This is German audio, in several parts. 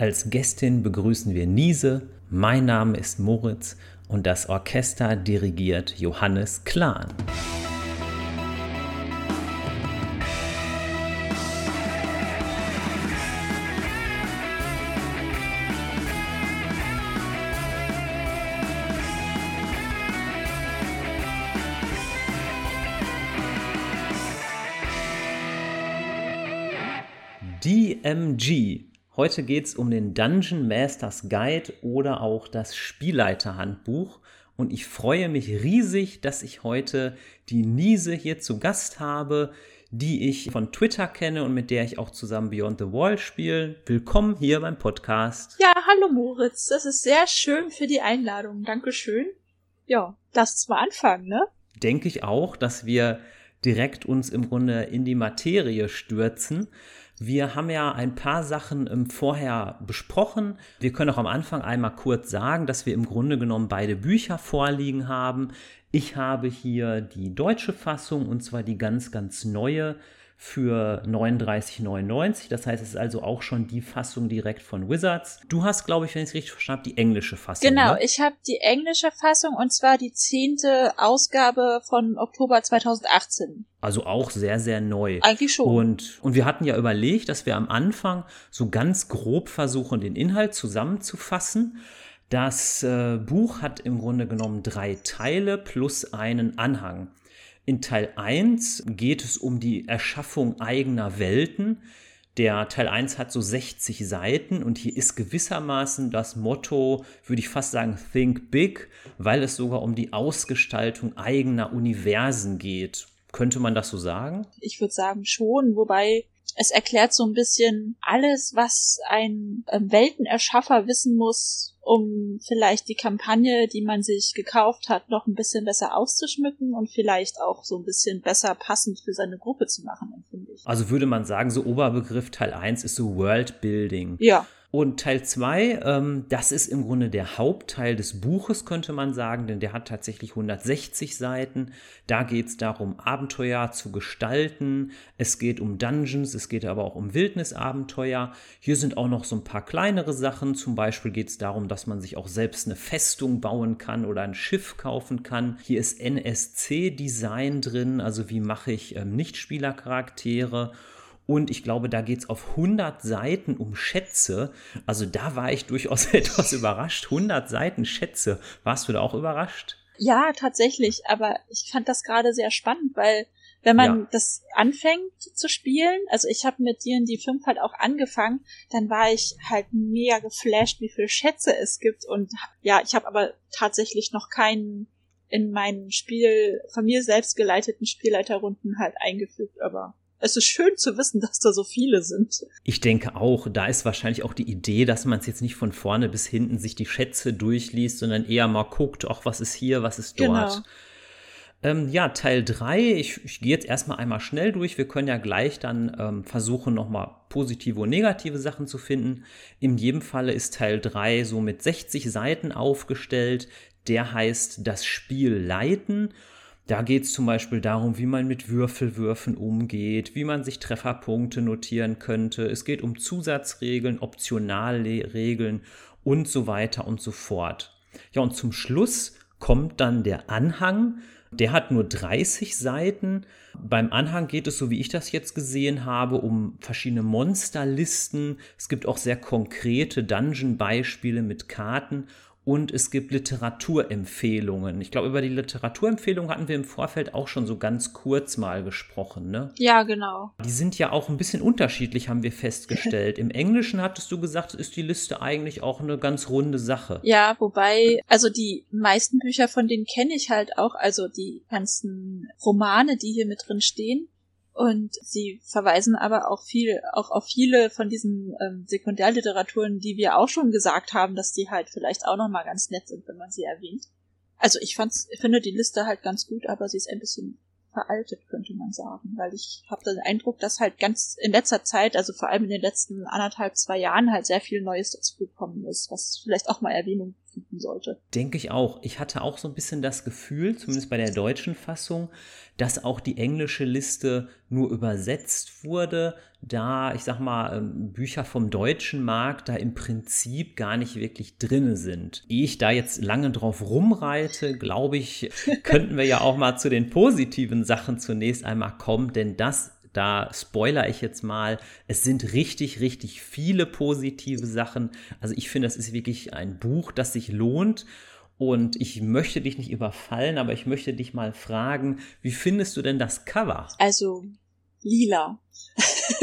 Als Gästin begrüßen wir Niese. Mein Name ist Moritz und das Orchester dirigiert Johannes Klahn. Heute geht es um den Dungeon Masters Guide oder auch das Spielleiterhandbuch. Und ich freue mich riesig, dass ich heute die Niese hier zu Gast habe, die ich von Twitter kenne und mit der ich auch zusammen Beyond the Wall spiele. Willkommen hier beim Podcast. Ja, hallo Moritz. Das ist sehr schön für die Einladung. Dankeschön. Ja, lass uns mal anfangen, ne? Denke ich auch, dass wir direkt uns im Grunde in die Materie stürzen. Wir haben ja ein paar Sachen im Vorher besprochen. Wir können auch am Anfang einmal kurz sagen, dass wir im Grunde genommen beide Bücher vorliegen haben. Ich habe hier die deutsche Fassung und zwar die ganz, ganz neue für 39,99. Das heißt, es ist also auch schon die Fassung direkt von Wizards. Du hast, glaube ich, wenn ich es richtig verstanden habe, die englische Fassung. Genau, ne? ich habe die englische Fassung und zwar die zehnte Ausgabe von Oktober 2018. Also auch sehr, sehr neu. Eigentlich schon. Und, und wir hatten ja überlegt, dass wir am Anfang so ganz grob versuchen, den Inhalt zusammenzufassen. Das äh, Buch hat im Grunde genommen drei Teile plus einen Anhang. In Teil 1 geht es um die Erschaffung eigener Welten. Der Teil 1 hat so 60 Seiten und hier ist gewissermaßen das Motto, würde ich fast sagen, Think Big, weil es sogar um die Ausgestaltung eigener Universen geht. Könnte man das so sagen? Ich würde sagen schon, wobei es erklärt so ein bisschen alles, was ein ähm, Weltenerschaffer wissen muss, um vielleicht die Kampagne, die man sich gekauft hat, noch ein bisschen besser auszuschmücken und vielleicht auch so ein bisschen besser passend für seine Gruppe zu machen, finde ich. Also würde man sagen, so Oberbegriff Teil 1 ist so World Building. Ja. Und Teil 2, ähm, das ist im Grunde der Hauptteil des Buches, könnte man sagen, denn der hat tatsächlich 160 Seiten. Da geht es darum, Abenteuer zu gestalten. Es geht um Dungeons, es geht aber auch um Wildnisabenteuer. Hier sind auch noch so ein paar kleinere Sachen. Zum Beispiel geht es darum, dass man sich auch selbst eine Festung bauen kann oder ein Schiff kaufen kann. Hier ist NSC-Design drin, also wie mache ich ähm, Nichtspielercharaktere. Und ich glaube, da geht es auf 100 Seiten um Schätze. Also da war ich durchaus etwas überrascht. 100 Seiten Schätze. Warst du da auch überrascht? Ja, tatsächlich. Aber ich fand das gerade sehr spannend, weil wenn man ja. das anfängt zu spielen, also ich habe mit D&D 5 halt auch angefangen, dann war ich halt mega geflasht, wie viele Schätze es gibt. Und ja, ich habe aber tatsächlich noch keinen in meinen Spiel, von mir selbst geleiteten Spielleiterrunden halt eingefügt, aber es ist schön zu wissen, dass da so viele sind. Ich denke auch, da ist wahrscheinlich auch die Idee, dass man es jetzt nicht von vorne bis hinten sich die Schätze durchliest, sondern eher mal guckt, ach, was ist hier, was ist dort. Genau. Ähm, ja, Teil 3, ich, ich gehe jetzt erstmal einmal schnell durch. Wir können ja gleich dann ähm, versuchen, nochmal positive und negative Sachen zu finden. In jedem Falle ist Teil 3 so mit 60 Seiten aufgestellt. Der heißt das Spiel leiten. Da geht es zum Beispiel darum, wie man mit Würfelwürfen umgeht, wie man sich Trefferpunkte notieren könnte. Es geht um Zusatzregeln, Optionalregeln und so weiter und so fort. Ja, und zum Schluss kommt dann der Anhang. Der hat nur 30 Seiten. Beim Anhang geht es, so wie ich das jetzt gesehen habe, um verschiedene Monsterlisten. Es gibt auch sehr konkrete Dungeon-Beispiele mit Karten und es gibt Literaturempfehlungen. Ich glaube, über die Literaturempfehlungen hatten wir im Vorfeld auch schon so ganz kurz mal gesprochen, ne? Ja, genau. Die sind ja auch ein bisschen unterschiedlich, haben wir festgestellt. Im Englischen hattest du gesagt, ist die Liste eigentlich auch eine ganz runde Sache. Ja, wobei, also die meisten Bücher von denen kenne ich halt auch, also die ganzen Romane, die hier mit drin stehen. Und sie verweisen aber auch viel, auch auf viele von diesen ähm, Sekundärliteraturen, die wir auch schon gesagt haben, dass die halt vielleicht auch nochmal ganz nett sind, wenn man sie erwähnt. Also ich fand's, finde die Liste halt ganz gut, aber sie ist ein bisschen veraltet, könnte man sagen, weil ich habe den Eindruck, dass halt ganz in letzter Zeit, also vor allem in den letzten anderthalb, zwei Jahren halt sehr viel Neues dazu gekommen ist, was vielleicht auch mal Erwähnung bieten sollte. Denke ich auch. Ich hatte auch so ein bisschen das Gefühl, zumindest bei der deutschen Fassung, dass auch die englische Liste nur übersetzt wurde, da, ich sag mal, ähm, Bücher vom deutschen Markt da im Prinzip gar nicht wirklich drinne sind. Ehe ich da jetzt lange drauf rumreite, glaube ich, könnten wir ja auch mal zu den positiven Sachen zunächst einmal kommen, denn das da spoiler ich jetzt mal, es sind richtig, richtig viele positive Sachen. Also ich finde, das ist wirklich ein Buch, das sich lohnt. Und ich möchte dich nicht überfallen, aber ich möchte dich mal fragen, wie findest du denn das Cover? Also lila.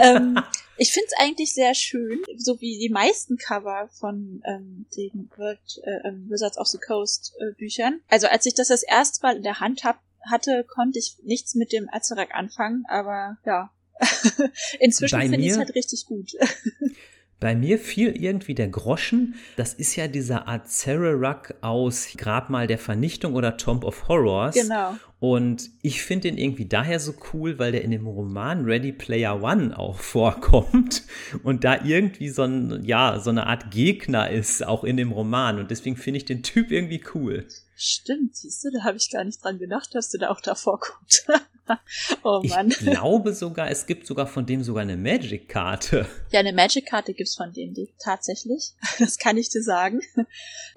ähm, ich finde es eigentlich sehr schön, so wie die meisten Cover von ähm, den Word, äh, ähm, Wizards of the Coast äh, Büchern. Also als ich das das erste Mal in der Hand hab, hatte, konnte ich nichts mit dem Azerak anfangen, aber ja. Inzwischen finde ich es halt richtig gut. Bei mir fiel irgendwie der Groschen. Das ist ja dieser Azerak aus Grabmal der Vernichtung oder Tomb of Horrors. Genau. Und ich finde den irgendwie daher so cool, weil der in dem Roman Ready Player One auch vorkommt und da irgendwie so ein, ja, so eine Art Gegner ist, auch in dem Roman. Und deswegen finde ich den Typ irgendwie cool. Stimmt, siehst du, da habe ich gar nicht dran gedacht, dass du da auch davor kommt. oh Mann. Ich glaube sogar, es gibt sogar von dem sogar eine Magic-Karte. Ja, eine Magic-Karte gibt's von dem tatsächlich. Das kann ich dir sagen.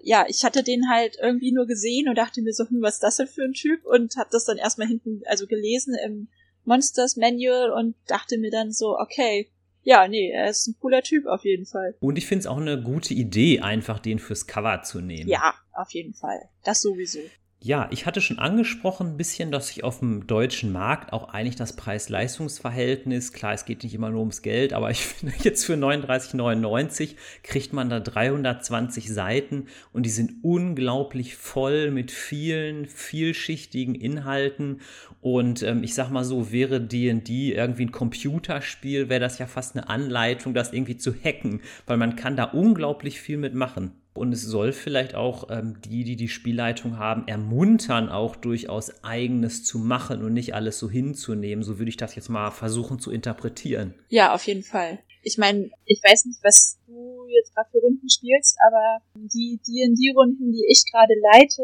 Ja, ich hatte den halt irgendwie nur gesehen und dachte mir so, hm, was ist das denn für ein Typ? Und habe das dann erstmal hinten, also gelesen im Monsters Manual und dachte mir dann so, okay, ja, nee, er ist ein cooler Typ auf jeden Fall. Und ich finde es auch eine gute Idee, einfach den fürs Cover zu nehmen. Ja, auf jeden Fall. Das sowieso. Ja, ich hatte schon angesprochen ein bisschen, dass sich auf dem deutschen Markt auch eigentlich das Preis-Leistungs-Verhältnis, klar, es geht nicht immer nur ums Geld, aber ich finde jetzt für 39,99 kriegt man da 320 Seiten und die sind unglaublich voll mit vielen, vielschichtigen Inhalten und ähm, ich sag mal so, wäre D&D irgendwie ein Computerspiel, wäre das ja fast eine Anleitung, das irgendwie zu hacken, weil man kann da unglaublich viel mitmachen. Und es soll vielleicht auch ähm, die, die die Spielleitung haben, ermuntern, auch durchaus eigenes zu machen und nicht alles so hinzunehmen. So würde ich das jetzt mal versuchen zu interpretieren. Ja, auf jeden Fall. Ich meine, ich weiß nicht, was du jetzt gerade für Runden spielst, aber die D&D-Runden, die ich gerade leite,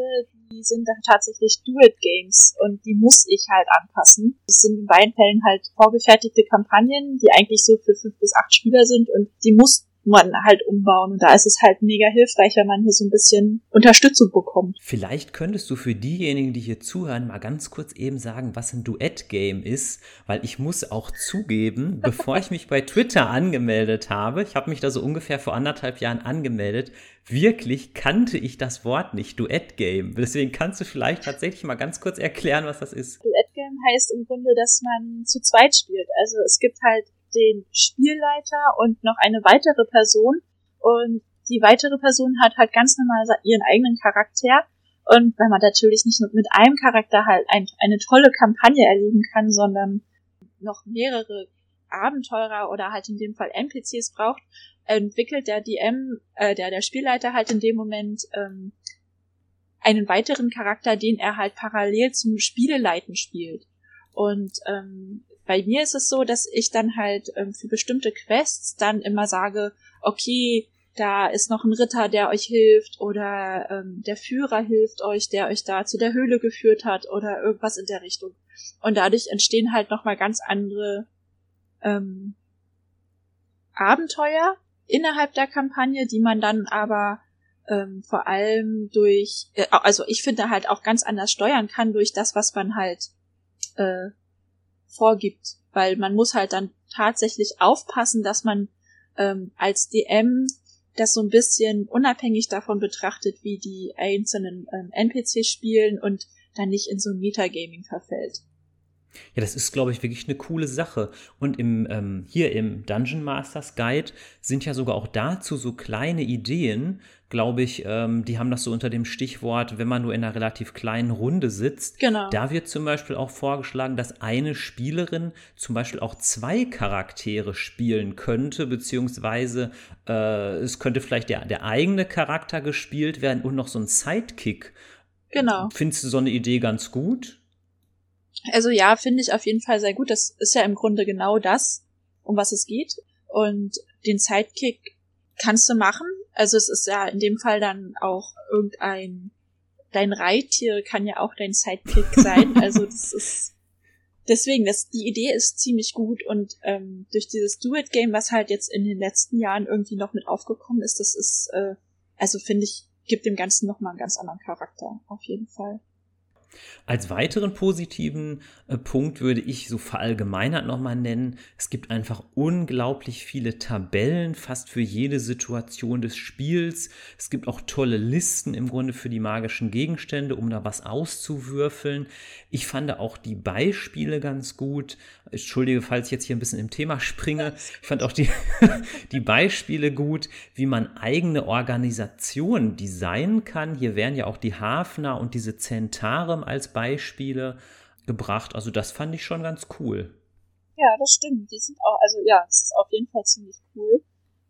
die sind tatsächlich Do-It-Games und die muss ich halt anpassen. Das sind in beiden Fällen halt vorgefertigte Kampagnen, die eigentlich so für fünf bis acht Spieler sind und die muss man halt umbauen. Und da ist es halt mega hilfreich, wenn man hier so ein bisschen Unterstützung bekommt. Vielleicht könntest du für diejenigen, die hier zuhören, mal ganz kurz eben sagen, was ein Duett-Game ist, weil ich muss auch zugeben, bevor ich mich bei Twitter angemeldet habe, ich habe mich da so ungefähr vor anderthalb Jahren angemeldet, wirklich kannte ich das Wort nicht, Duett-Game. Deswegen kannst du vielleicht tatsächlich mal ganz kurz erklären, was das ist. Duett-Game heißt im Grunde, dass man zu zweit spielt. Also es gibt halt den Spielleiter und noch eine weitere Person. Und die weitere Person hat halt ganz normal ihren eigenen Charakter. Und weil man natürlich nicht nur mit einem Charakter halt ein, eine tolle Kampagne erleben kann, sondern noch mehrere Abenteurer oder halt in dem Fall NPCs braucht, entwickelt der DM, äh, der, der Spielleiter halt in dem Moment ähm, einen weiteren Charakter, den er halt parallel zum Spieleleiten spielt. Und ähm, bei mir ist es so, dass ich dann halt ähm, für bestimmte Quests dann immer sage, okay, da ist noch ein Ritter, der euch hilft oder ähm, der Führer hilft euch, der euch da zu der Höhle geführt hat oder irgendwas in der Richtung. Und dadurch entstehen halt nochmal ganz andere ähm, Abenteuer innerhalb der Kampagne, die man dann aber ähm, vor allem durch, äh, also ich finde halt auch ganz anders steuern kann durch das, was man halt äh, vorgibt, weil man muss halt dann tatsächlich aufpassen, dass man ähm, als DM das so ein bisschen unabhängig davon betrachtet, wie die einzelnen ähm, NPCs spielen und dann nicht in so ein Metagaming verfällt. Ja, das ist, glaube ich, wirklich eine coole Sache. Und im, ähm, hier im Dungeon Masters Guide sind ja sogar auch dazu so kleine Ideen, glaube ich, ähm, die haben das so unter dem Stichwort, wenn man nur in einer relativ kleinen Runde sitzt. Genau. Da wird zum Beispiel auch vorgeschlagen, dass eine Spielerin zum Beispiel auch zwei Charaktere spielen könnte, beziehungsweise äh, es könnte vielleicht der, der eigene Charakter gespielt werden und noch so ein Sidekick. Genau. Findest du so eine Idee ganz gut? Also ja, finde ich auf jeden Fall sehr gut. Das ist ja im Grunde genau das, um was es geht. Und den Sidekick kannst du machen. Also es ist ja in dem Fall dann auch irgendein, dein Reittier kann ja auch dein Sidekick sein. Also das ist deswegen, das, die Idee ist ziemlich gut und ähm, durch dieses Do-It-Game, was halt jetzt in den letzten Jahren irgendwie noch mit aufgekommen ist, das ist, äh, also finde ich, gibt dem Ganzen nochmal einen ganz anderen Charakter, auf jeden Fall. Als weiteren positiven äh, Punkt würde ich so verallgemeinert nochmal nennen, es gibt einfach unglaublich viele Tabellen, fast für jede Situation des Spiels. Es gibt auch tolle Listen im Grunde für die magischen Gegenstände, um da was auszuwürfeln. Ich fand auch die Beispiele ganz gut. Entschuldige, falls ich jetzt hier ein bisschen im Thema springe. Ich fand auch die, die Beispiele gut, wie man eigene Organisationen designen kann. Hier wären ja auch die Hafner und diese Zentare als Beispiele gebracht. Also das fand ich schon ganz cool. Ja, das stimmt. Die sind auch, also ja, es ist auf jeden Fall ziemlich cool.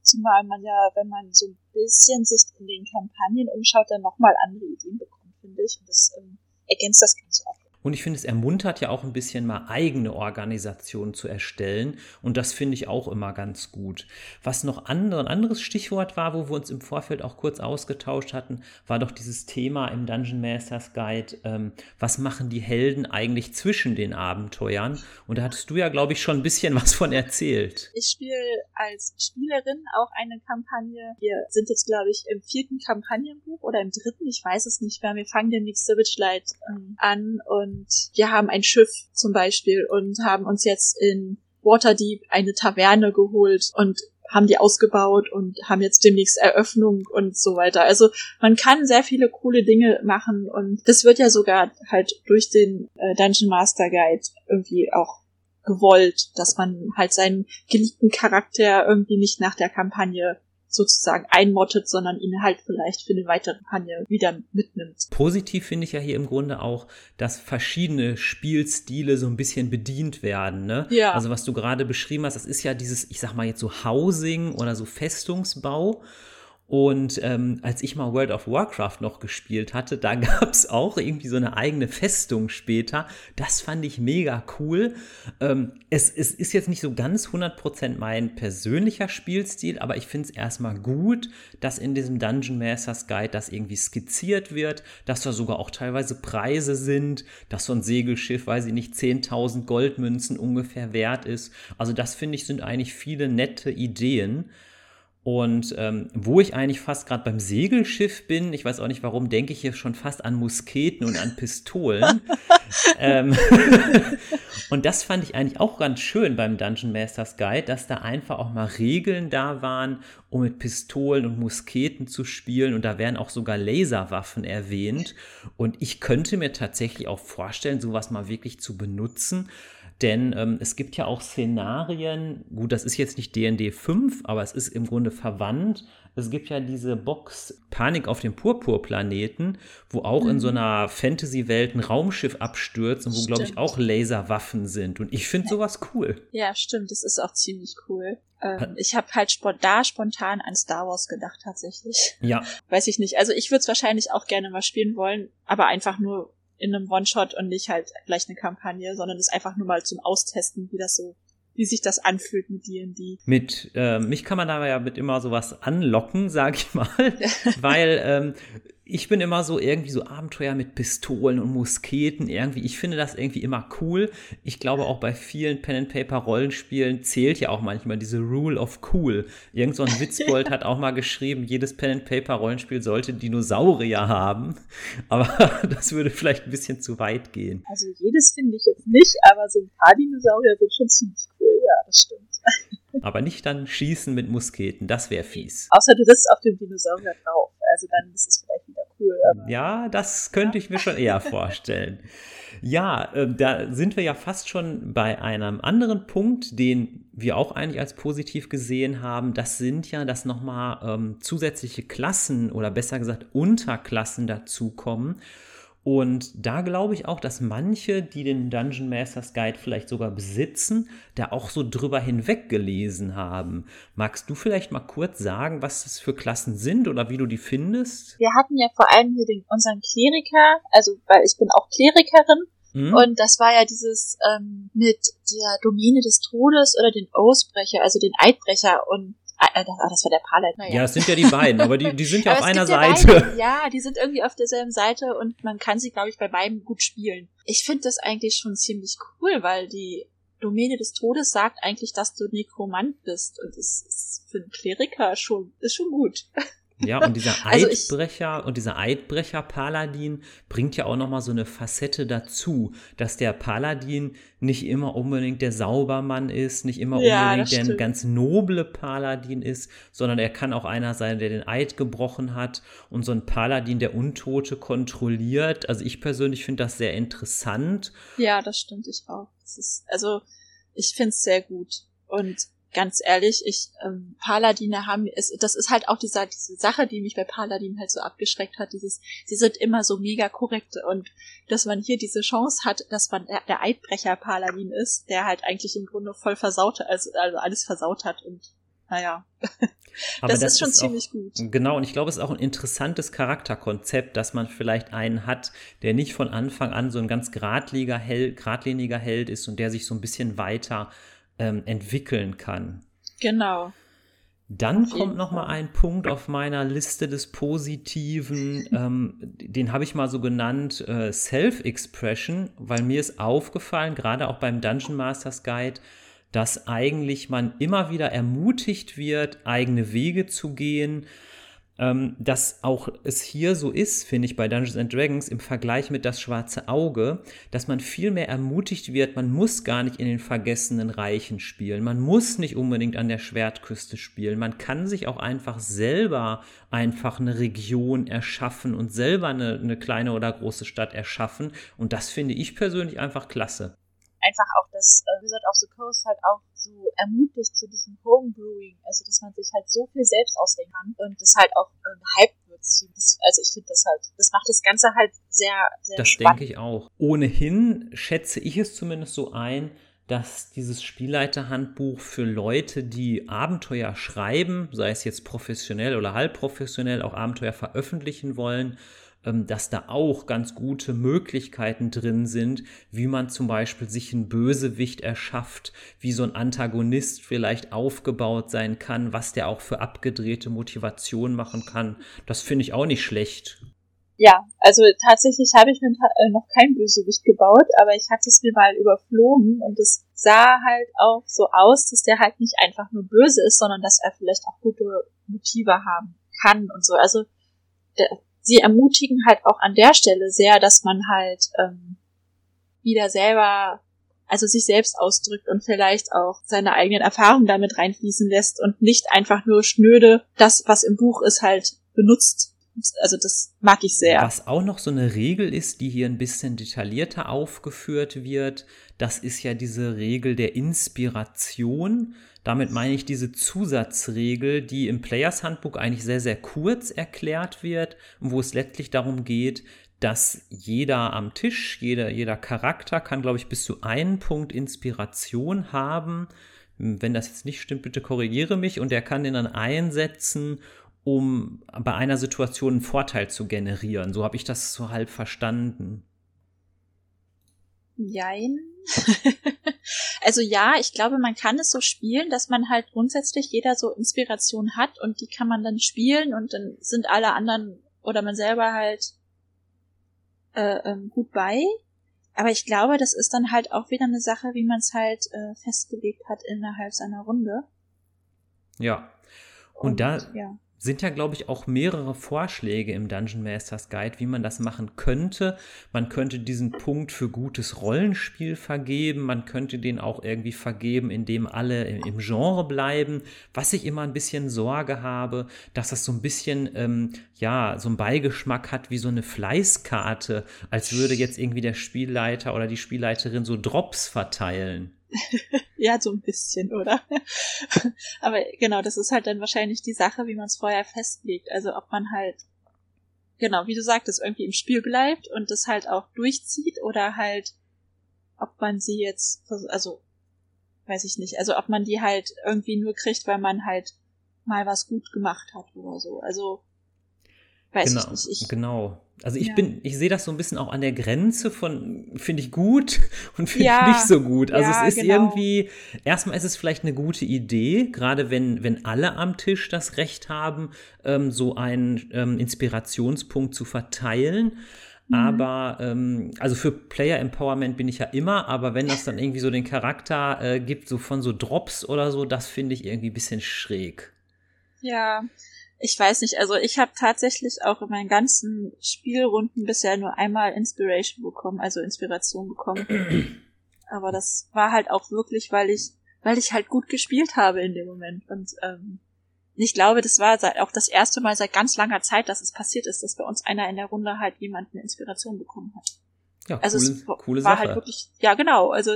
Zumal man ja, wenn man so ein bisschen sich in den Kampagnen umschaut, dann nochmal andere Ideen bekommt, finde ich. Und das ähm, ergänzt das Ganze auch und ich finde, es ermuntert ja auch ein bisschen mal eigene Organisationen zu erstellen. Und das finde ich auch immer ganz gut. Was noch andere, ein anderes Stichwort war, wo wir uns im Vorfeld auch kurz ausgetauscht hatten, war doch dieses Thema im Dungeon Masters Guide. Ähm, was machen die Helden eigentlich zwischen den Abenteuern? Und da hattest du ja, glaube ich, schon ein bisschen was von erzählt. Ich spiele als Spielerin auch eine Kampagne. Wir sind jetzt, glaube ich, im vierten Kampagnenbuch oder im dritten. Ich weiß es nicht mehr. Wir fangen den nächste Witchlight ähm, an und und wir haben ein Schiff zum Beispiel und haben uns jetzt in Waterdeep eine Taverne geholt und haben die ausgebaut und haben jetzt demnächst Eröffnung und so weiter. Also man kann sehr viele coole Dinge machen und das wird ja sogar halt durch den äh, Dungeon Master Guide irgendwie auch gewollt, dass man halt seinen geliebten Charakter irgendwie nicht nach der Kampagne sozusagen einmottet, sondern ihn halt vielleicht für eine weitere Kampagne wieder mitnimmt. Positiv finde ich ja hier im Grunde auch, dass verschiedene Spielstile so ein bisschen bedient werden. Ne? Ja. Also was du gerade beschrieben hast, das ist ja dieses, ich sag mal jetzt so Housing oder so Festungsbau. Und ähm, als ich mal World of Warcraft noch gespielt hatte, da gab es auch irgendwie so eine eigene Festung später. Das fand ich mega cool. Ähm, es, es ist jetzt nicht so ganz 100% mein persönlicher Spielstil, aber ich finde es erstmal gut, dass in diesem Dungeon Masters Guide das irgendwie skizziert wird, dass da sogar auch teilweise Preise sind, dass so ein Segelschiff, weiß ich nicht, 10.000 Goldmünzen ungefähr wert ist. Also das finde ich sind eigentlich viele nette Ideen. Und ähm, wo ich eigentlich fast gerade beim Segelschiff bin, ich weiß auch nicht warum, denke ich hier schon fast an Musketen und an Pistolen. ähm, und das fand ich eigentlich auch ganz schön beim Dungeon Masters Guide, dass da einfach auch mal Regeln da waren, um mit Pistolen und Musketen zu spielen. Und da werden auch sogar Laserwaffen erwähnt. Und ich könnte mir tatsächlich auch vorstellen, sowas mal wirklich zu benutzen denn ähm, es gibt ja auch Szenarien, gut, das ist jetzt nicht DND 5, aber es ist im Grunde verwandt. Es gibt ja diese Box Panik auf dem Purpurplaneten, wo auch mhm. in so mhm. einer Fantasy-Welt ein Raumschiff abstürzt und wo, glaube ich, auch Laserwaffen sind. Und ich finde sowas cool. Ja, stimmt, das ist auch ziemlich cool. Ähm, ich habe halt da spontan an Star Wars gedacht, tatsächlich. Ja. Weiß ich nicht. Also ich würde es wahrscheinlich auch gerne mal spielen wollen, aber einfach nur in einem One-Shot und nicht halt gleich eine Kampagne, sondern das einfach nur mal zum Austesten, wie das so wie sich das anfühlt mit D&D. Mit äh, mich kann man da ja mit immer sowas anlocken, sag ich mal, weil ähm, ich bin immer so irgendwie so Abenteuer mit Pistolen und Musketen irgendwie. Ich finde das irgendwie immer cool. Ich glaube auch bei vielen Pen and Paper Rollenspielen zählt ja auch manchmal diese Rule of Cool. Irgend so ein Witzbold hat auch mal geschrieben, jedes Pen and Paper Rollenspiel sollte Dinosaurier haben. Aber das würde vielleicht ein bisschen zu weit gehen. Also jedes finde ich jetzt nicht, aber so ein paar Dinosaurier sind schon ziemlich cool. Ja, das stimmt. Aber nicht dann schießen mit Musketen, das wäre fies. Außer du sitzt auf dem Dinosaurier drauf. Also dann ist es vielleicht wieder cool. ja, das könnte ich mir schon eher vorstellen. Ja, äh, da sind wir ja fast schon bei einem anderen Punkt, den wir auch eigentlich als positiv gesehen haben. Das sind ja, dass nochmal ähm, zusätzliche Klassen oder besser gesagt Unterklassen dazukommen. Und da glaube ich auch, dass manche, die den Dungeon Masters Guide vielleicht sogar besitzen, da auch so drüber hinweg gelesen haben. Magst du vielleicht mal kurz sagen, was das für Klassen sind oder wie du die findest? Wir hatten ja vor allem hier den, unseren Kleriker, also weil ich bin auch Klerikerin. Mhm. Und das war ja dieses ähm, mit der Domäne des Todes oder den Ausbrecher, also den Eidbrecher. Und äh, das war der Paladin. Naja. Ja, es sind ja die beiden, aber die, die sind ja auf einer Seite. Beide, ja, die sind irgendwie auf derselben Seite und man kann sie, glaube ich, bei beiden gut spielen. Ich finde das eigentlich schon ziemlich cool, weil die Domäne des Todes sagt eigentlich, dass du Nekromant bist und das ist für einen Kleriker schon, ist schon gut. Ja, und dieser also Eidbrecher und dieser Eidbrecher-Paladin bringt ja auch nochmal so eine Facette dazu, dass der Paladin nicht immer unbedingt der Saubermann ist, nicht immer ja, unbedingt der ganz noble Paladin ist, sondern er kann auch einer sein, der den Eid gebrochen hat und so ein Paladin, der Untote kontrolliert. Also ich persönlich finde das sehr interessant. Ja, das stimmt ich auch. Ist, also ich finde es sehr gut. Und ganz ehrlich, ich, ähm, Paladine haben, es, das ist halt auch diese, diese Sache, die mich bei Paladin halt so abgeschreckt hat, dieses, sie sind immer so mega korrekt und dass man hier diese Chance hat, dass man der, der Eidbrecher Paladin ist, der halt eigentlich im Grunde voll versaut, also, also alles versaut hat und naja. Aber das, das ist schon ist ziemlich auch, gut. Genau, und ich glaube, es ist auch ein interessantes Charakterkonzept, dass man vielleicht einen hat, der nicht von Anfang an so ein ganz geradliniger Held, geradliniger Held ist und der sich so ein bisschen weiter ähm, entwickeln kann. Genau. Dann kommt noch mal ein Punkt auf meiner Liste des Positiven, ähm, den habe ich mal so genannt äh, Self-Expression, weil mir ist aufgefallen, gerade auch beim Dungeon Masters Guide, dass eigentlich man immer wieder ermutigt wird, eigene Wege zu gehen, ähm, dass auch es hier so ist, finde ich, bei Dungeons and Dragons im Vergleich mit das schwarze Auge, dass man viel mehr ermutigt wird, man muss gar nicht in den vergessenen Reichen spielen, man muss nicht unbedingt an der Schwertküste spielen, man kann sich auch einfach selber einfach eine Region erschaffen und selber eine, eine kleine oder große Stadt erschaffen. Und das finde ich persönlich einfach klasse. Einfach auch das äh, Wizard of the Coast halt auch so ermutigt zu diesem Homebrewing, also dass man sich halt so viel selbst ausdenken kann und das halt auch äh, gehypt wird. Das, also ich finde das halt, das macht das Ganze halt sehr, sehr Das spannend. denke ich auch. Ohnehin schätze ich es zumindest so ein, dass dieses Spielleiterhandbuch für Leute, die Abenteuer schreiben, sei es jetzt professionell oder halbprofessionell, auch Abenteuer veröffentlichen wollen, dass da auch ganz gute Möglichkeiten drin sind, wie man zum Beispiel sich einen Bösewicht erschafft, wie so ein Antagonist vielleicht aufgebaut sein kann, was der auch für abgedrehte Motivation machen kann. Das finde ich auch nicht schlecht. Ja, also tatsächlich habe ich mir äh, noch kein Bösewicht gebaut, aber ich hatte es mir mal überflogen und es sah halt auch so aus, dass der halt nicht einfach nur böse ist, sondern dass er vielleicht auch gute Motive haben kann und so. Also der, sie ermutigen halt auch an der Stelle sehr, dass man halt ähm, wieder selber, also sich selbst ausdrückt und vielleicht auch seine eigenen Erfahrungen damit reinfließen lässt und nicht einfach nur schnöde das, was im Buch ist, halt benutzt. Also das mag ich sehr. Was auch noch so eine Regel ist, die hier ein bisschen detaillierter aufgeführt wird, das ist ja diese Regel der Inspiration. Damit meine ich diese Zusatzregel, die im Players Handbook eigentlich sehr, sehr kurz erklärt wird wo es letztlich darum geht, dass jeder am Tisch, jeder, jeder Charakter kann, glaube ich, bis zu einen Punkt Inspiration haben. Wenn das jetzt nicht stimmt, bitte korrigiere mich. Und er kann den dann einsetzen, um bei einer Situation einen Vorteil zu generieren. So habe ich das so halb verstanden. Jein. also ja, ich glaube, man kann es so spielen, dass man halt grundsätzlich jeder so Inspiration hat und die kann man dann spielen und dann sind alle anderen oder man selber halt äh, ähm, gut bei. Aber ich glaube, das ist dann halt auch wieder eine Sache, wie man es halt äh, festgelegt hat innerhalb seiner Runde. Ja. Und, und da, ja sind ja, glaube ich, auch mehrere Vorschläge im Dungeon Masters Guide, wie man das machen könnte. Man könnte diesen Punkt für gutes Rollenspiel vergeben. Man könnte den auch irgendwie vergeben, indem alle im Genre bleiben. Was ich immer ein bisschen Sorge habe, dass das so ein bisschen, ähm, ja, so ein Beigeschmack hat wie so eine Fleißkarte, als würde jetzt irgendwie der Spielleiter oder die Spielleiterin so Drops verteilen. ja, so ein bisschen, oder? Aber genau, das ist halt dann wahrscheinlich die Sache, wie man es vorher festlegt. Also ob man halt, genau, wie du sagtest, irgendwie im Spiel bleibt und das halt auch durchzieht oder halt, ob man sie jetzt, also, weiß ich nicht, also ob man die halt irgendwie nur kriegt, weil man halt mal was gut gemacht hat oder so. Also weiß genau, ich nicht. Ich, genau. Also ich ja. bin, ich sehe das so ein bisschen auch an der Grenze von, finde ich gut und finde ja, ich nicht so gut. Also ja, es ist genau. irgendwie, erstmal ist es vielleicht eine gute Idee, gerade wenn, wenn alle am Tisch das Recht haben, ähm, so einen ähm, Inspirationspunkt zu verteilen. Mhm. Aber, ähm, also für Player Empowerment bin ich ja immer, aber wenn das dann irgendwie so den Charakter äh, gibt, so von so Drops oder so, das finde ich irgendwie ein bisschen schräg. Ja, ich weiß nicht, also ich habe tatsächlich auch in meinen ganzen Spielrunden bisher nur einmal Inspiration bekommen, also Inspiration bekommen. Aber das war halt auch wirklich, weil ich, weil ich halt gut gespielt habe in dem Moment. Und ähm, ich glaube, das war auch das erste Mal seit ganz langer Zeit, dass es passiert ist, dass bei uns einer in der Runde halt jemand eine Inspiration bekommen hat. Ja, also coole, es coole war halt Sache. halt wirklich, ja genau, also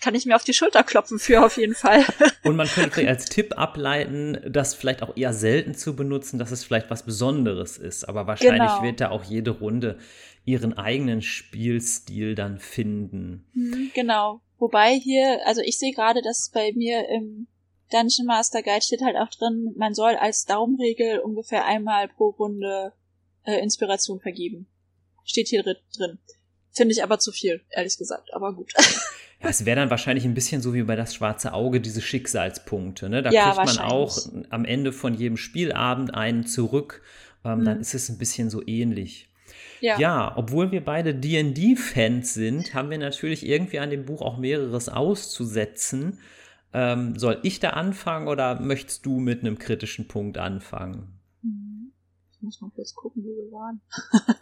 kann ich mir auf die Schulter klopfen für auf jeden Fall. Und man könnte als Tipp ableiten, das vielleicht auch eher selten zu benutzen, dass es vielleicht was Besonderes ist. Aber wahrscheinlich genau. wird da auch jede Runde ihren eigenen Spielstil dann finden. Mhm, genau. Wobei hier, also ich sehe gerade, dass bei mir im Dungeon Master Guide steht halt auch drin, man soll als Daumenregel ungefähr einmal pro Runde äh, Inspiration vergeben. Steht hier drin. Finde ich aber zu viel, ehrlich gesagt, aber gut. Ja, es wäre dann wahrscheinlich ein bisschen so wie bei das schwarze Auge, diese Schicksalspunkte. Ne? Da ja, kriegt man auch am Ende von jedem Spielabend einen zurück. Ähm, mhm. Dann ist es ein bisschen so ähnlich. Ja. ja, obwohl wir beide DD-Fans sind, haben wir natürlich irgendwie an dem Buch auch mehreres auszusetzen. Ähm, soll ich da anfangen oder möchtest du mit einem kritischen Punkt anfangen? Mhm. Ich muss mal kurz gucken, wo wir waren.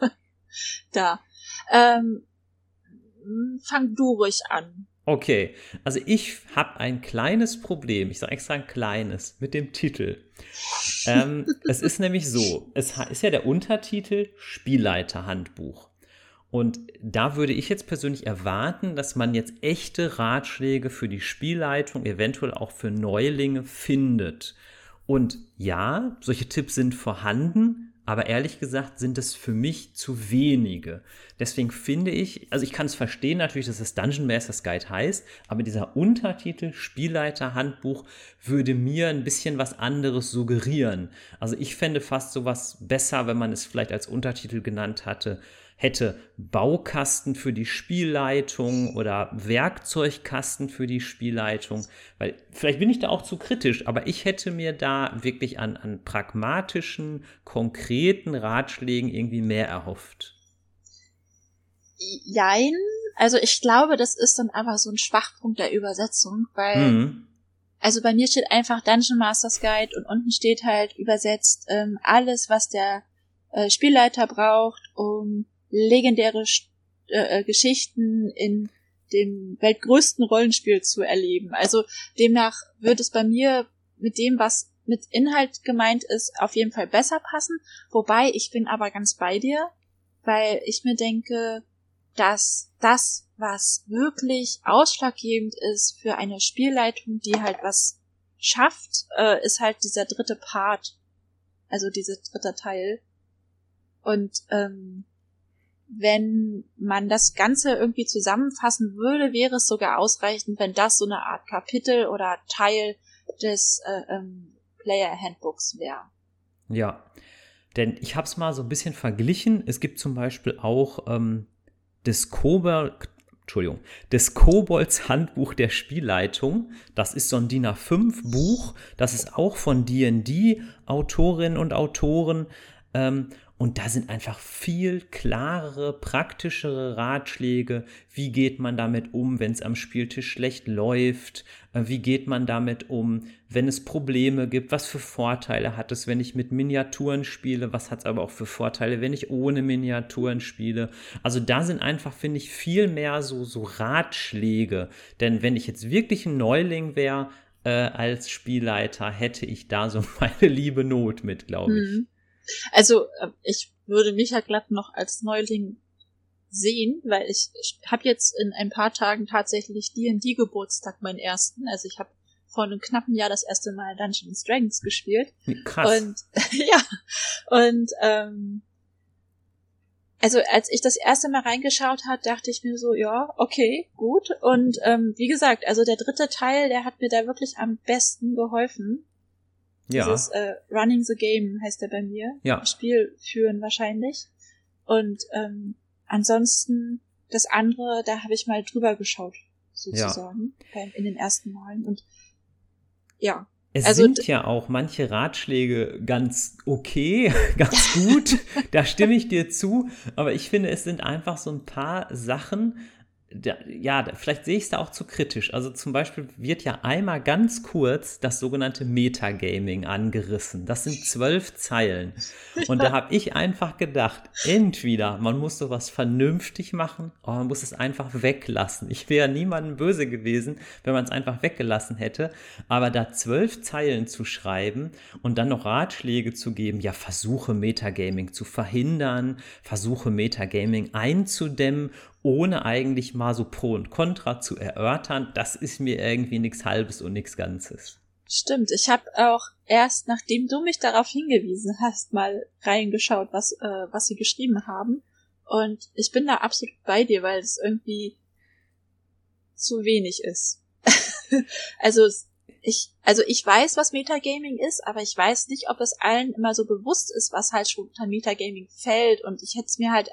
da. Ähm, fang du ruhig an. Okay, also ich habe ein kleines Problem, ich sage extra ein kleines, mit dem Titel. ähm, es ist nämlich so, es ist ja der Untertitel Spielleiterhandbuch. Und da würde ich jetzt persönlich erwarten, dass man jetzt echte Ratschläge für die Spielleitung, eventuell auch für Neulinge findet. Und ja, solche Tipps sind vorhanden, aber ehrlich gesagt sind es für mich zu wenige. Deswegen finde ich, also ich kann es verstehen natürlich, dass es Dungeon Masters Guide heißt, aber dieser Untertitel Spielleiter Handbuch würde mir ein bisschen was anderes suggerieren. Also ich fände fast sowas besser, wenn man es vielleicht als Untertitel genannt hatte hätte Baukasten für die Spielleitung oder Werkzeugkasten für die Spielleitung, weil vielleicht bin ich da auch zu kritisch, aber ich hätte mir da wirklich an, an pragmatischen, konkreten Ratschlägen irgendwie mehr erhofft. Jein, also ich glaube, das ist dann einfach so ein Schwachpunkt der Übersetzung, weil mhm. also bei mir steht einfach Dungeon Masters Guide und unten steht halt übersetzt ähm, alles, was der äh, Spielleiter braucht, um legendäre äh, äh, Geschichten in dem weltgrößten Rollenspiel zu erleben. Also demnach wird es bei mir mit dem, was mit Inhalt gemeint ist, auf jeden Fall besser passen. Wobei ich bin aber ganz bei dir, weil ich mir denke, dass das, was wirklich ausschlaggebend ist für eine Spielleitung, die halt was schafft, äh, ist halt dieser dritte Part, also dieser dritte Teil. Und ähm, wenn man das Ganze irgendwie zusammenfassen würde, wäre es sogar ausreichend, wenn das so eine Art Kapitel oder Teil des äh, ähm, Player Handbooks wäre. Ja, denn ich habe es mal so ein bisschen verglichen. Es gibt zum Beispiel auch ähm, des Kobold, Entschuldigung, des Kobolds Handbuch der Spielleitung. Das ist so ein DIN A5 Buch. Das ist auch von D&D Autorinnen und Autoren. Ähm, und da sind einfach viel klarere, praktischere Ratschläge. Wie geht man damit um, wenn es am Spieltisch schlecht läuft? Äh, wie geht man damit um, wenn es Probleme gibt? Was für Vorteile hat es, wenn ich mit Miniaturen spiele? Was hat es aber auch für Vorteile, wenn ich ohne Miniaturen spiele? Also da sind einfach, finde ich, viel mehr so, so Ratschläge. Denn wenn ich jetzt wirklich ein Neuling wäre, äh, als Spielleiter, hätte ich da so meine liebe Not mit, glaube ich. Mhm. Also äh, ich würde mich ja glatt noch als Neuling sehen, weil ich, ich habe jetzt in ein paar Tagen tatsächlich D&D Geburtstag, meinen ersten. Also ich habe vor einem knappen Jahr das erste Mal Dungeons Dragons gespielt. Krass. Und ja, und ähm, also als ich das erste Mal reingeschaut hat, dachte ich mir so, ja, okay, gut. Und ähm, wie gesagt, also der dritte Teil, der hat mir da wirklich am besten geholfen. Ja. Dieses äh, Running the Game heißt der bei mir. Ja. Spiel führen wahrscheinlich. Und ähm, ansonsten das andere, da habe ich mal drüber geschaut, sozusagen, ja. in den ersten Malen. Und ja. Es also, sind ja auch manche Ratschläge ganz okay, ganz gut. da stimme ich dir zu. Aber ich finde, es sind einfach so ein paar Sachen, da, ja, vielleicht sehe ich es da auch zu kritisch. Also zum Beispiel wird ja einmal ganz kurz das sogenannte Metagaming angerissen. Das sind zwölf Zeilen. Und da habe ich einfach gedacht, entweder man muss sowas vernünftig machen, oder man muss es einfach weglassen. Ich wäre niemandem böse gewesen, wenn man es einfach weggelassen hätte. Aber da zwölf Zeilen zu schreiben und dann noch Ratschläge zu geben, ja, versuche Metagaming zu verhindern, versuche Metagaming einzudämmen ohne eigentlich mal so Pro und Contra zu erörtern, das ist mir irgendwie nichts Halbes und nichts Ganzes. Stimmt, ich habe auch erst, nachdem du mich darauf hingewiesen hast, mal reingeschaut, was, äh, was sie geschrieben haben. Und ich bin da absolut bei dir, weil es irgendwie zu wenig ist. also ich, also ich weiß, was Metagaming ist, aber ich weiß nicht, ob es allen immer so bewusst ist, was halt schon unter Metagaming fällt. Und ich hätte es mir halt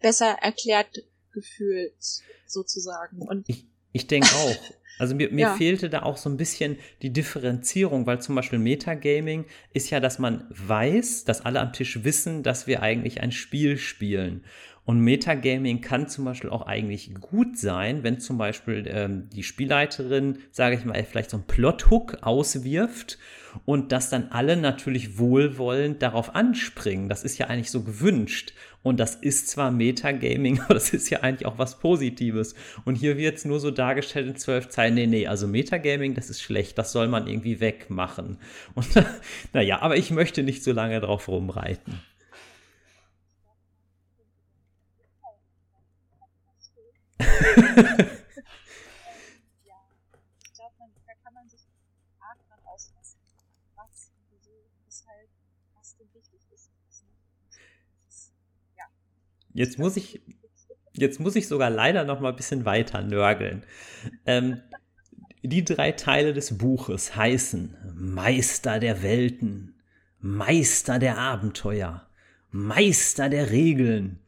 besser erklärt gefühlt, sozusagen. Und ich, ich denke auch. Also mir, mir ja. fehlte da auch so ein bisschen die Differenzierung, weil zum Beispiel Metagaming ist ja, dass man weiß, dass alle am Tisch wissen, dass wir eigentlich ein Spiel spielen. Und Metagaming kann zum Beispiel auch eigentlich gut sein, wenn zum Beispiel ähm, die Spielleiterin, sage ich mal, vielleicht so einen Plothook auswirft und dass dann alle natürlich wohlwollend darauf anspringen. Das ist ja eigentlich so gewünscht. Und das ist zwar Metagaming, aber das ist ja eigentlich auch was Positives. Und hier wird es nur so dargestellt in zwölf Zeilen. Nee, nee, also Metagaming, das ist schlecht. Das soll man irgendwie wegmachen. Und naja, aber ich möchte nicht so lange drauf rumreiten. ja, ich glaube, da kann man sich arg dran auslassen, was, wieso, weshalb, was denn wichtig ist. Ja. Jetzt muss ich, jetzt muss ich sogar leider noch mal ein bisschen weiter nörgeln. Ähm, die drei Teile des Buches heißen Meister der Welten, Meister der Abenteuer, Meister der Regeln,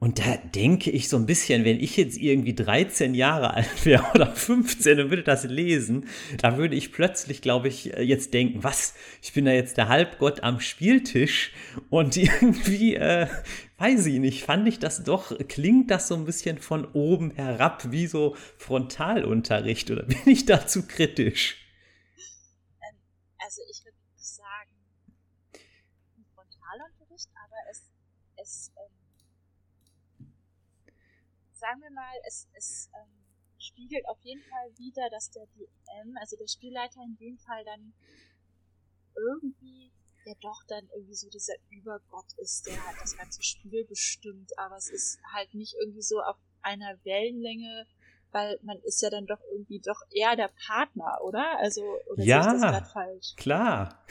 und da denke ich so ein bisschen, wenn ich jetzt irgendwie 13 Jahre alt wäre oder 15 und würde das lesen, da würde ich plötzlich, glaube ich, äh, jetzt denken, was, ich bin da jetzt der Halbgott am Spieltisch und irgendwie, äh, weiß ich nicht, fand ich das doch, klingt das so ein bisschen von oben herab, wie so Frontalunterricht oder bin ich dazu kritisch? Ähm, also ich würde sagen, Frontalunterricht, aber es, es ähm sagen wir mal, es, es ähm, spiegelt auf jeden Fall wieder, dass der DM, also der Spielleiter in dem Fall dann irgendwie ja doch dann irgendwie so dieser Übergott ist, der halt das ganze Spiel bestimmt, aber es ist halt nicht irgendwie so auf einer Wellenlänge, weil man ist ja dann doch irgendwie doch eher der Partner, oder? Also, oder ja, klar.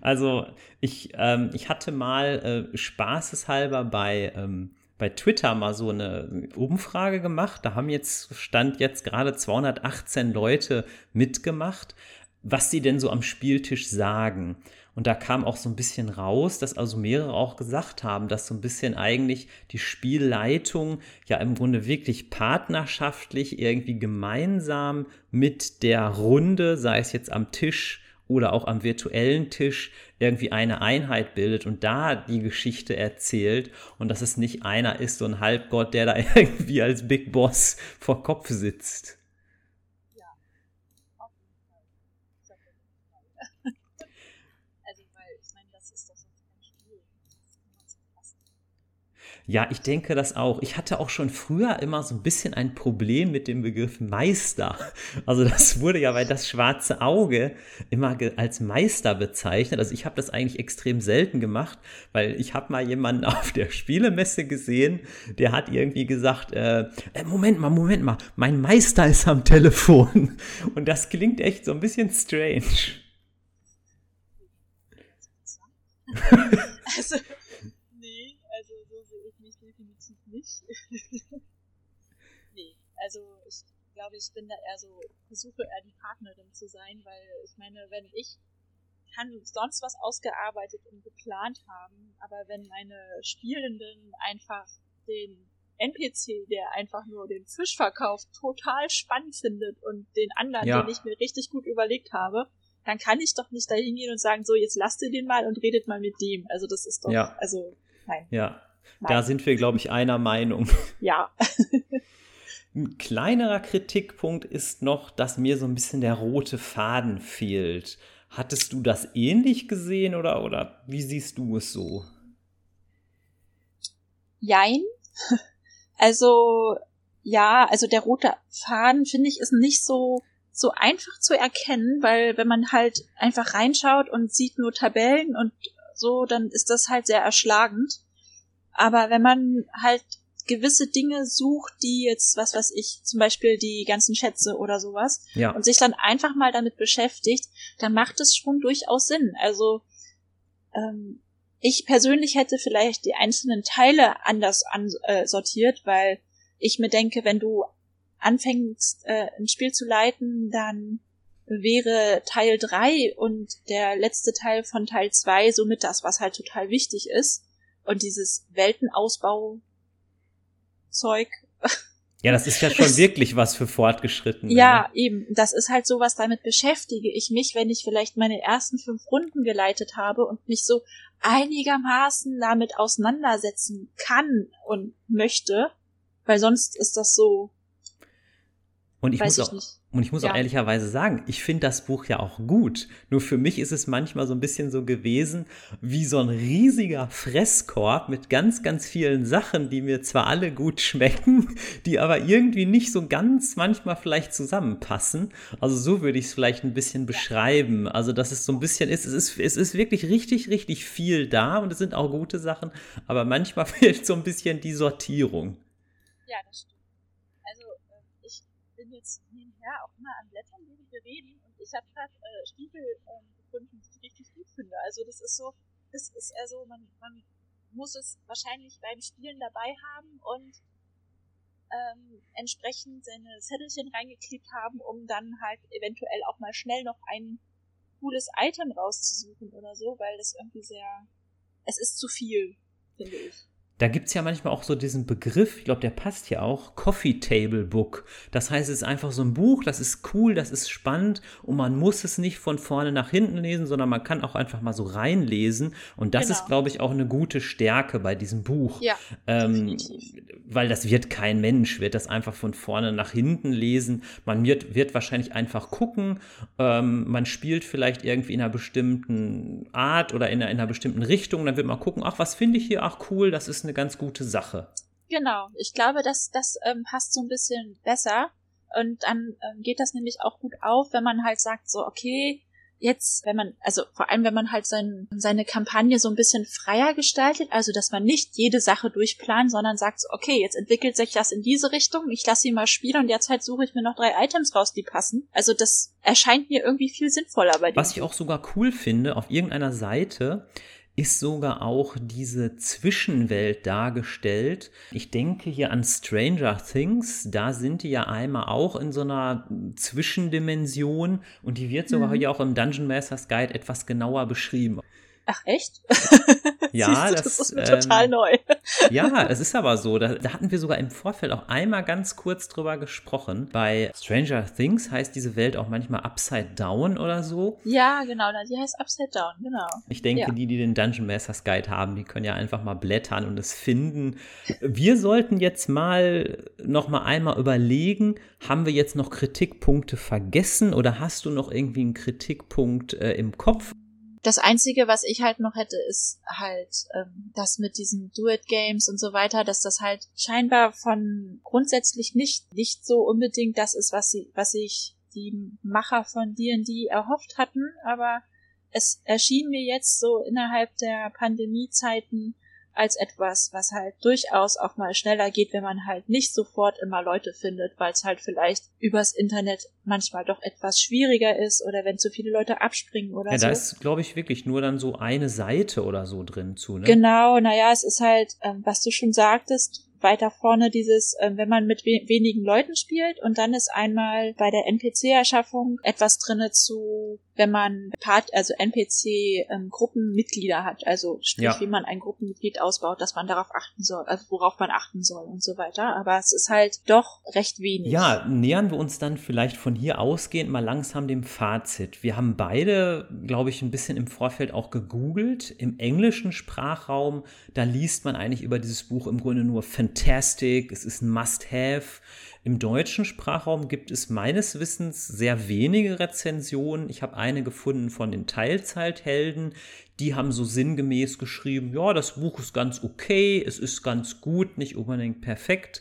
Also ich, ähm, ich hatte mal äh, spaßeshalber bei ähm, bei Twitter mal so eine Umfrage gemacht. Da haben jetzt, stand jetzt gerade 218 Leute mitgemacht, was sie denn so am Spieltisch sagen. Und da kam auch so ein bisschen raus, dass also mehrere auch gesagt haben, dass so ein bisschen eigentlich die Spielleitung ja im Grunde wirklich partnerschaftlich irgendwie gemeinsam mit der Runde, sei es jetzt am Tisch oder auch am virtuellen Tisch irgendwie eine Einheit bildet und da die Geschichte erzählt und dass es nicht einer ist, so ein Halbgott, der da irgendwie als Big Boss vor Kopf sitzt. Ja, ich denke das auch. Ich hatte auch schon früher immer so ein bisschen ein Problem mit dem Begriff Meister. Also das wurde ja bei das schwarze Auge immer als Meister bezeichnet. Also ich habe das eigentlich extrem selten gemacht, weil ich habe mal jemanden auf der Spielemesse gesehen, der hat irgendwie gesagt, äh, äh Moment mal, Moment mal, mein Meister ist am Telefon. Und das klingt echt so ein bisschen strange. Also nicht. nee, also ich glaube, ich bin da eher so, versuche eher die Partnerin zu sein, weil ich meine, wenn ich kann sonst was ausgearbeitet und geplant haben, aber wenn meine Spielenden einfach den NPC, der einfach nur den Fisch verkauft, total spannend findet und den anderen, ja. den ich mir richtig gut überlegt habe, dann kann ich doch nicht da hingehen und sagen, so, jetzt lasst ihr den mal und redet mal mit dem. Also das ist doch, ja. also, nein. Ja, nein. da sind wir, glaube ich, einer Meinung. Ja. Ein kleinerer Kritikpunkt ist noch, dass mir so ein bisschen der rote Faden fehlt. Hattest du das ähnlich gesehen oder, oder wie siehst du es so? Jein. Also, ja, also der rote Faden, finde ich, ist nicht so, so einfach zu erkennen, weil wenn man halt einfach reinschaut und sieht nur Tabellen und so, dann ist das halt sehr erschlagend. Aber wenn man halt gewisse Dinge sucht, die jetzt, was weiß ich, zum Beispiel die ganzen Schätze oder sowas, ja. und sich dann einfach mal damit beschäftigt, dann macht es schon durchaus Sinn. Also ähm, ich persönlich hätte vielleicht die einzelnen Teile anders ansortiert, äh, weil ich mir denke, wenn du anfängst, äh, ein Spiel zu leiten, dann wäre Teil 3 und der letzte Teil von Teil 2 somit das, was halt total wichtig ist. Und dieses Weltenausbau Zeug. Ja, das ist ja schon wirklich was für Fortgeschritten. Ja, ne? eben. Das ist halt sowas, damit beschäftige ich mich, wenn ich vielleicht meine ersten fünf Runden geleitet habe und mich so einigermaßen damit auseinandersetzen kann und möchte, weil sonst ist das so. Und ich muss ich auch, nicht. Und ich muss ja. auch ehrlicherweise sagen, ich finde das Buch ja auch gut. Nur für mich ist es manchmal so ein bisschen so gewesen, wie so ein riesiger Fresskorb mit ganz, ganz vielen Sachen, die mir zwar alle gut schmecken, die aber irgendwie nicht so ganz manchmal vielleicht zusammenpassen. Also so würde ich es vielleicht ein bisschen beschreiben. Also, dass es so ein bisschen ist, es ist, es ist wirklich richtig, richtig viel da und es sind auch gute Sachen, aber manchmal fehlt so ein bisschen die Sortierung. Ja, das stimmt. Also, äh, ich bin jetzt ja auch immer an Blättern, während wir reden. Und ich habe gerade äh, Stiefel ähm, gefunden, die ich richtig gut finde. Also das ist so, das ist eher so, man, man muss es wahrscheinlich beim Spielen dabei haben und ähm, entsprechend seine Zettelchen reingeklebt haben, um dann halt eventuell auch mal schnell noch ein cooles Item rauszusuchen oder so, weil das irgendwie sehr, es ist zu viel, finde ich. Da gibt es ja manchmal auch so diesen Begriff, ich glaube, der passt ja auch, Coffee Table Book. Das heißt, es ist einfach so ein Buch, das ist cool, das ist spannend und man muss es nicht von vorne nach hinten lesen, sondern man kann auch einfach mal so reinlesen. Und das genau. ist, glaube ich, auch eine gute Stärke bei diesem Buch. Ja, ähm, weil das wird kein Mensch, wird das einfach von vorne nach hinten lesen. Man wird, wird wahrscheinlich einfach gucken. Ähm, man spielt vielleicht irgendwie in einer bestimmten Art oder in einer, in einer bestimmten Richtung. Dann wird man gucken, ach, was finde ich hier? Ach, cool, das ist eine ganz gute Sache. Genau, ich glaube, das, das ähm, passt so ein bisschen besser. Und dann ähm, geht das nämlich auch gut auf, wenn man halt sagt, so, okay, jetzt, wenn man, also vor allem, wenn man halt sein, seine Kampagne so ein bisschen freier gestaltet, also dass man nicht jede Sache durchplant, sondern sagt, so, okay, jetzt entwickelt sich das in diese Richtung, ich lasse sie mal spielen und derzeit suche ich mir noch drei Items raus, die passen. Also das erscheint mir irgendwie viel sinnvoller bei dir. Was ich auch sogar cool finde, auf irgendeiner Seite ist sogar auch diese Zwischenwelt dargestellt. Ich denke hier an Stranger Things, da sind die ja einmal auch in so einer Zwischendimension und die wird sogar mhm. hier auch im Dungeon Masters Guide etwas genauer beschrieben. Ach echt? Ja, das, das, ist mir ähm, total neu. ja, es ist aber so. Da, da, hatten wir sogar im Vorfeld auch einmal ganz kurz drüber gesprochen. Bei Stranger Things heißt diese Welt auch manchmal Upside Down oder so. Ja, genau, die heißt Upside Down, genau. Ich denke, ja. die, die den Dungeon Masters Guide haben, die können ja einfach mal blättern und es finden. Wir sollten jetzt mal noch mal einmal überlegen, haben wir jetzt noch Kritikpunkte vergessen oder hast du noch irgendwie einen Kritikpunkt äh, im Kopf? Das Einzige, was ich halt noch hätte, ist halt ähm, das mit diesen Do-It-Games und so weiter, dass das halt scheinbar von grundsätzlich nicht nicht so unbedingt das ist, was sie, was sich die Macher von D&D erhofft hatten, aber es erschien mir jetzt so innerhalb der Pandemiezeiten als etwas, was halt durchaus auch mal schneller geht, wenn man halt nicht sofort immer Leute findet, weil es halt vielleicht übers Internet manchmal doch etwas schwieriger ist oder wenn zu viele Leute abspringen oder ja, so. Ja, da ist, glaube ich, wirklich nur dann so eine Seite oder so drin zu, ne? Genau, naja, es ist halt, ähm, was du schon sagtest, weiter vorne dieses, äh, wenn man mit we wenigen Leuten spielt und dann ist einmal bei der NPC-Erschaffung etwas drinne zu wenn man Part, also NPC-Gruppenmitglieder ähm, hat, also sprich, ja. wie man ein Gruppenmitglied ausbaut, dass man darauf achten soll, also worauf man achten soll und so weiter. Aber es ist halt doch recht wenig. Ja, nähern wir uns dann vielleicht von hier ausgehend mal langsam dem Fazit. Wir haben beide, glaube ich, ein bisschen im Vorfeld auch gegoogelt. Im englischen Sprachraum, da liest man eigentlich über dieses Buch im Grunde nur Fantastic, es ist ein Must-Have. Im deutschen Sprachraum gibt es meines Wissens sehr wenige Rezensionen. Ich habe eine gefunden von den Teilzeithelden. Die haben so sinngemäß geschrieben, ja, das Buch ist ganz okay, es ist ganz gut, nicht unbedingt perfekt.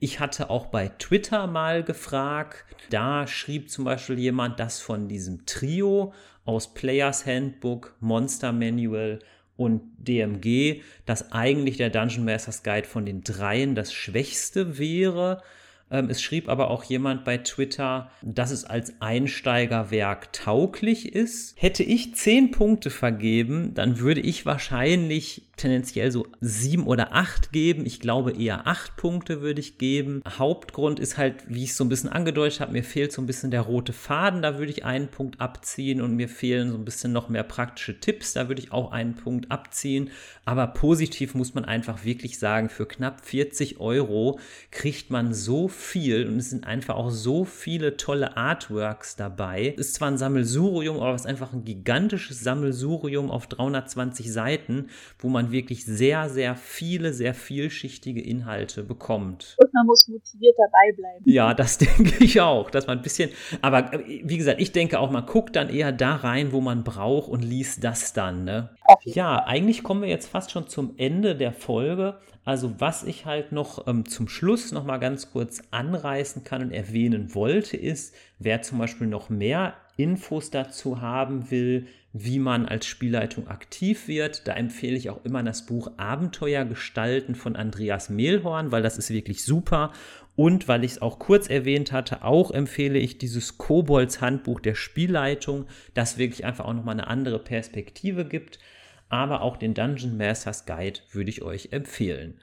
Ich hatte auch bei Twitter mal gefragt, da schrieb zum Beispiel jemand, dass von diesem Trio aus Players Handbook, Monster Manual und DMG, dass eigentlich der Dungeon Masters Guide von den dreien das schwächste wäre. Ähm, es schrieb aber auch jemand bei Twitter, dass es als Einsteigerwerk tauglich ist. Hätte ich zehn Punkte vergeben, dann würde ich wahrscheinlich tendenziell so sieben oder acht geben. Ich glaube eher acht Punkte würde ich geben. Hauptgrund ist halt, wie ich es so ein bisschen angedeutet habe, mir fehlt so ein bisschen der rote Faden. Da würde ich einen Punkt abziehen und mir fehlen so ein bisschen noch mehr praktische Tipps. Da würde ich auch einen Punkt abziehen. Aber positiv muss man einfach wirklich sagen, für knapp 40 Euro kriegt man so viel und es sind einfach auch so viele tolle Artworks dabei. Ist zwar ein Sammelsurium, aber es ist einfach ein gigantisches Sammelsurium auf 320 Seiten, wo man wirklich sehr, sehr viele, sehr vielschichtige Inhalte bekommt. Und man muss motiviert dabei bleiben. Ja, das denke ich auch, dass man ein bisschen, aber äh, wie gesagt, ich denke auch, man guckt dann eher da rein, wo man braucht und liest das dann. Ne? Ja, eigentlich kommen wir jetzt fast schon zum Ende der Folge. Also was ich halt noch ähm, zum Schluss noch mal ganz kurz anreißen kann und erwähnen wollte, ist, wer zum Beispiel noch mehr Infos dazu haben will, wie man als Spielleitung aktiv wird, da empfehle ich auch immer das Buch Abenteuer gestalten von Andreas Mehlhorn, weil das ist wirklich super. Und weil ich es auch kurz erwähnt hatte, auch empfehle ich dieses Kobolds Handbuch der Spielleitung, das wirklich einfach auch nochmal eine andere Perspektive gibt aber auch den Dungeon Masters Guide würde ich euch empfehlen.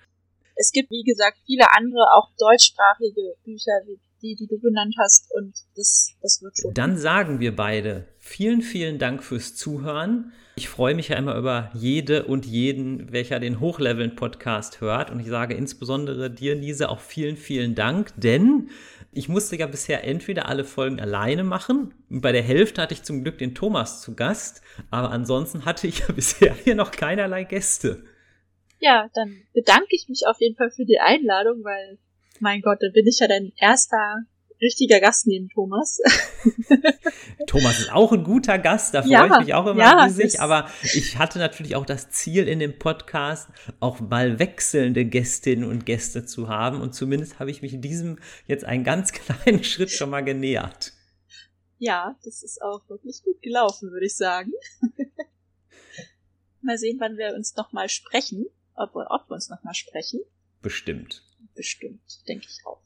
Es gibt, wie gesagt, viele andere, auch deutschsprachige Bücher, die, die du genannt hast, und das, das wird schon. Dann sagen wir beide vielen, vielen Dank fürs Zuhören. Ich freue mich ja immer über jede und jeden, welcher den Hochleveln-Podcast hört. Und ich sage insbesondere dir, Lise, auch vielen, vielen Dank, denn ich musste ja bisher entweder alle Folgen alleine machen. Bei der Hälfte hatte ich zum Glück den Thomas zu Gast, aber ansonsten hatte ich ja bisher hier noch keinerlei Gäste. Ja, dann bedanke ich mich auf jeden Fall für die Einladung, weil, mein Gott, dann bin ich ja dein erster richtiger Gast neben Thomas. Thomas ist auch ein guter Gast, da freue ja, ich mich auch immer ja, riesig. Aber ich hatte natürlich auch das Ziel in dem Podcast, auch mal wechselnde Gästinnen und Gäste zu haben. Und zumindest habe ich mich diesem jetzt einen ganz kleinen Schritt schon mal genähert. Ja, das ist auch wirklich gut gelaufen, würde ich sagen. mal sehen, wann wir uns nochmal sprechen. Ob, ob wir uns nochmal sprechen. Bestimmt. Bestimmt, denke ich auch.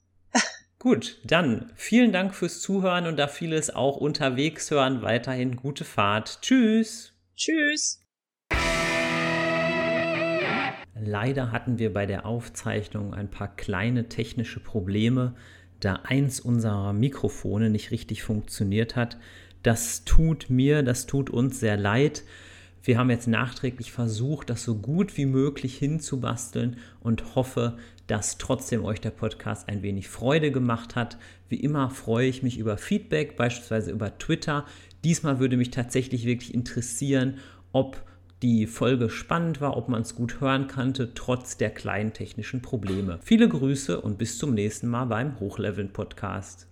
Gut, dann vielen Dank fürs Zuhören und da viele es auch unterwegs hören, weiterhin gute Fahrt. Tschüss. Tschüss. Leider hatten wir bei der Aufzeichnung ein paar kleine technische Probleme, da eins unserer Mikrofone nicht richtig funktioniert hat. Das tut mir, das tut uns sehr leid. Wir haben jetzt nachträglich versucht, das so gut wie möglich hinzubasteln und hoffe, dass trotzdem euch der Podcast ein wenig Freude gemacht hat. Wie immer freue ich mich über Feedback, beispielsweise über Twitter. Diesmal würde mich tatsächlich wirklich interessieren, ob die Folge spannend war, ob man es gut hören konnte, trotz der kleinen technischen Probleme. Viele Grüße und bis zum nächsten Mal beim Hochleveln Podcast.